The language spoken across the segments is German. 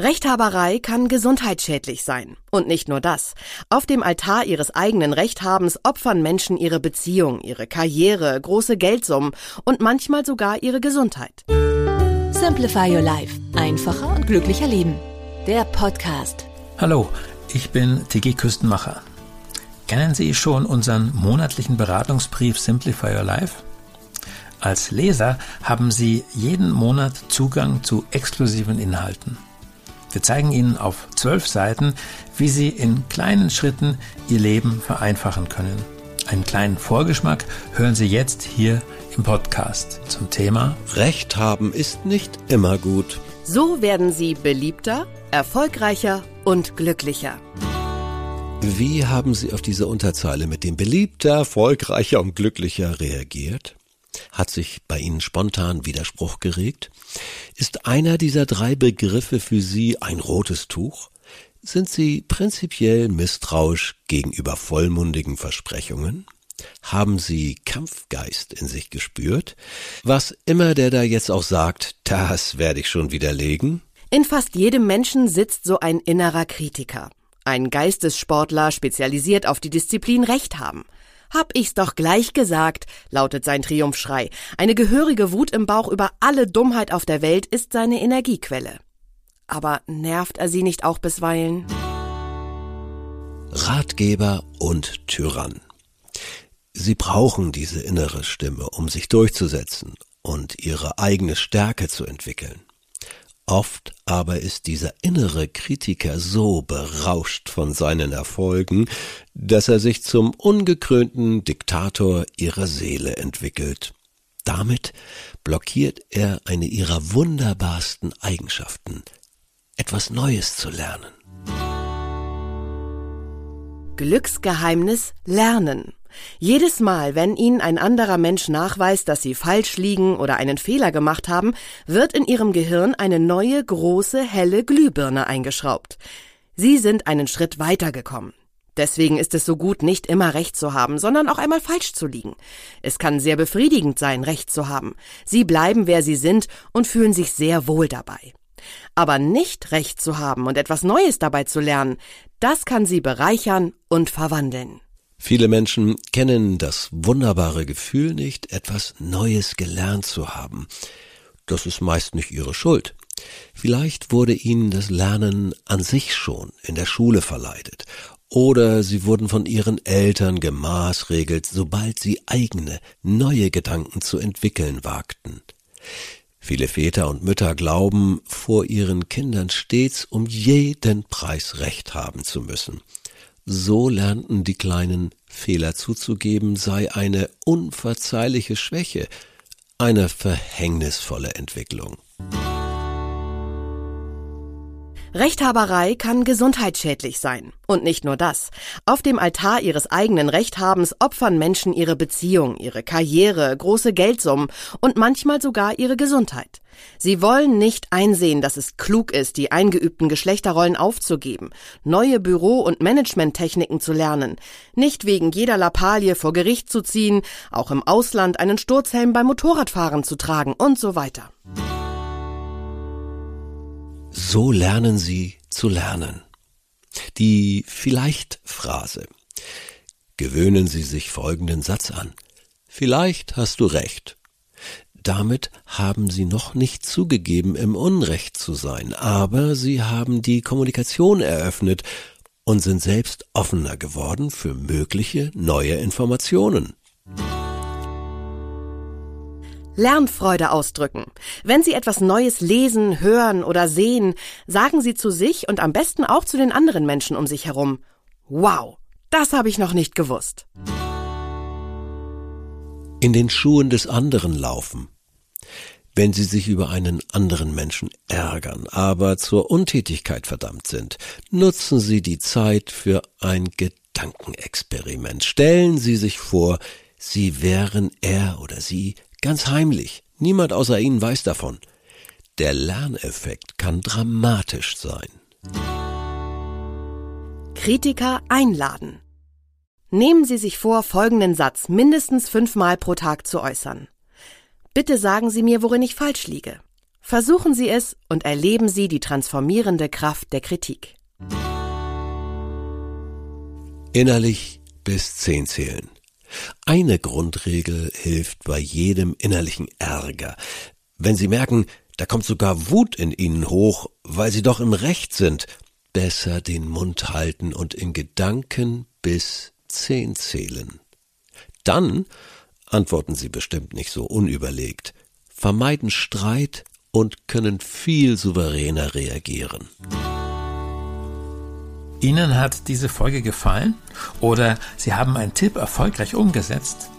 Rechthaberei kann gesundheitsschädlich sein. Und nicht nur das. Auf dem Altar ihres eigenen Rechthabens opfern Menschen ihre Beziehung, ihre Karriere, große Geldsummen und manchmal sogar ihre Gesundheit. Simplify Your Life. Einfacher und glücklicher Leben. Der Podcast. Hallo, ich bin Tiki Küstenmacher. Kennen Sie schon unseren monatlichen Beratungsbrief Simplify Your Life? Als Leser haben Sie jeden Monat Zugang zu exklusiven Inhalten. Wir zeigen Ihnen auf zwölf Seiten, wie Sie in kleinen Schritten Ihr Leben vereinfachen können. Einen kleinen Vorgeschmack hören Sie jetzt hier im Podcast zum Thema Recht haben ist nicht immer gut. So werden Sie beliebter, erfolgreicher und glücklicher. Wie haben Sie auf diese Unterzeile mit dem beliebter, erfolgreicher und glücklicher reagiert? Hat sich bei Ihnen spontan Widerspruch geregt? Ist einer dieser drei Begriffe für Sie ein rotes Tuch? Sind Sie prinzipiell misstrauisch gegenüber vollmundigen Versprechungen? Haben Sie Kampfgeist in sich gespürt? Was immer der da jetzt auch sagt, das werde ich schon widerlegen. In fast jedem Menschen sitzt so ein innerer Kritiker. Ein Geistessportler spezialisiert auf die Disziplin Recht haben. Hab ich's doch gleich gesagt, lautet sein Triumphschrei. Eine gehörige Wut im Bauch über alle Dummheit auf der Welt ist seine Energiequelle. Aber nervt er sie nicht auch bisweilen? Ratgeber und Tyrann. Sie brauchen diese innere Stimme, um sich durchzusetzen und ihre eigene Stärke zu entwickeln. Oft aber ist dieser innere Kritiker so berauscht von seinen Erfolgen, dass er sich zum ungekrönten Diktator ihrer Seele entwickelt. Damit blockiert er eine ihrer wunderbarsten Eigenschaften, etwas Neues zu lernen. Glücksgeheimnis Lernen. Jedes Mal, wenn Ihnen ein anderer Mensch nachweist, dass Sie falsch liegen oder einen Fehler gemacht haben, wird in Ihrem Gehirn eine neue, große, helle Glühbirne eingeschraubt. Sie sind einen Schritt weitergekommen. Deswegen ist es so gut, nicht immer Recht zu haben, sondern auch einmal falsch zu liegen. Es kann sehr befriedigend sein, Recht zu haben. Sie bleiben, wer Sie sind und fühlen sich sehr wohl dabei. Aber nicht Recht zu haben und etwas Neues dabei zu lernen, das kann Sie bereichern und verwandeln. Viele Menschen kennen das wunderbare Gefühl nicht, etwas Neues gelernt zu haben. Das ist meist nicht ihre Schuld. Vielleicht wurde ihnen das Lernen an sich schon in der Schule verleidet, oder sie wurden von ihren Eltern gemaßregelt, sobald sie eigene, neue Gedanken zu entwickeln wagten. Viele Väter und Mütter glauben, vor ihren Kindern stets um jeden Preis Recht haben zu müssen. So lernten die Kleinen, Fehler zuzugeben sei eine unverzeihliche Schwäche, eine verhängnisvolle Entwicklung. Rechthaberei kann gesundheitsschädlich sein. Und nicht nur das. Auf dem Altar ihres eigenen Rechthabens opfern Menschen ihre Beziehung, ihre Karriere, große Geldsummen und manchmal sogar ihre Gesundheit. Sie wollen nicht einsehen, dass es klug ist, die eingeübten Geschlechterrollen aufzugeben, neue Büro- und Managementtechniken zu lernen, nicht wegen jeder Lappalie vor Gericht zu ziehen, auch im Ausland einen Sturzhelm beim Motorradfahren zu tragen und so weiter. So lernen Sie zu lernen. Die Vielleicht-Phrase. Gewöhnen Sie sich folgenden Satz an. Vielleicht hast du recht. Damit haben Sie noch nicht zugegeben, im Unrecht zu sein, aber Sie haben die Kommunikation eröffnet und sind selbst offener geworden für mögliche neue Informationen. Lernfreude ausdrücken. Wenn Sie etwas Neues lesen, hören oder sehen, sagen Sie zu sich und am besten auch zu den anderen Menschen um sich herum. Wow, das habe ich noch nicht gewusst. In den Schuhen des anderen laufen. wenn Sie sich über einen anderen Menschen ärgern, aber zur Untätigkeit verdammt sind, nutzen Sie die Zeit für ein Gedankenexperiment. Stellen Sie sich vor, Sie wären er oder sie ganz heimlich. Niemand außer Ihnen weiß davon. Der Lerneffekt kann dramatisch sein. Kritiker einladen. Nehmen Sie sich vor, folgenden Satz mindestens fünfmal pro Tag zu äußern. Bitte sagen Sie mir, worin ich falsch liege. Versuchen Sie es und erleben Sie die transformierende Kraft der Kritik. Innerlich bis zehn zählen. Eine Grundregel hilft bei jedem innerlichen Ärger. Wenn Sie merken, da kommt sogar Wut in Ihnen hoch, weil Sie doch im Recht sind, besser den Mund halten und in Gedanken bis zehn zählen. Dann antworten Sie bestimmt nicht so unüberlegt, vermeiden Streit und können viel souveräner reagieren. Ihnen hat diese Folge gefallen oder Sie haben einen Tipp erfolgreich umgesetzt?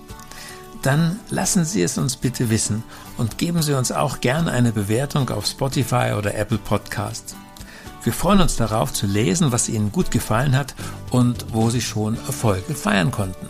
Dann lassen Sie es uns bitte wissen und geben Sie uns auch gerne eine Bewertung auf Spotify oder Apple Podcast. Wir freuen uns darauf zu lesen, was Ihnen gut gefallen hat und wo Sie schon Erfolge feiern konnten.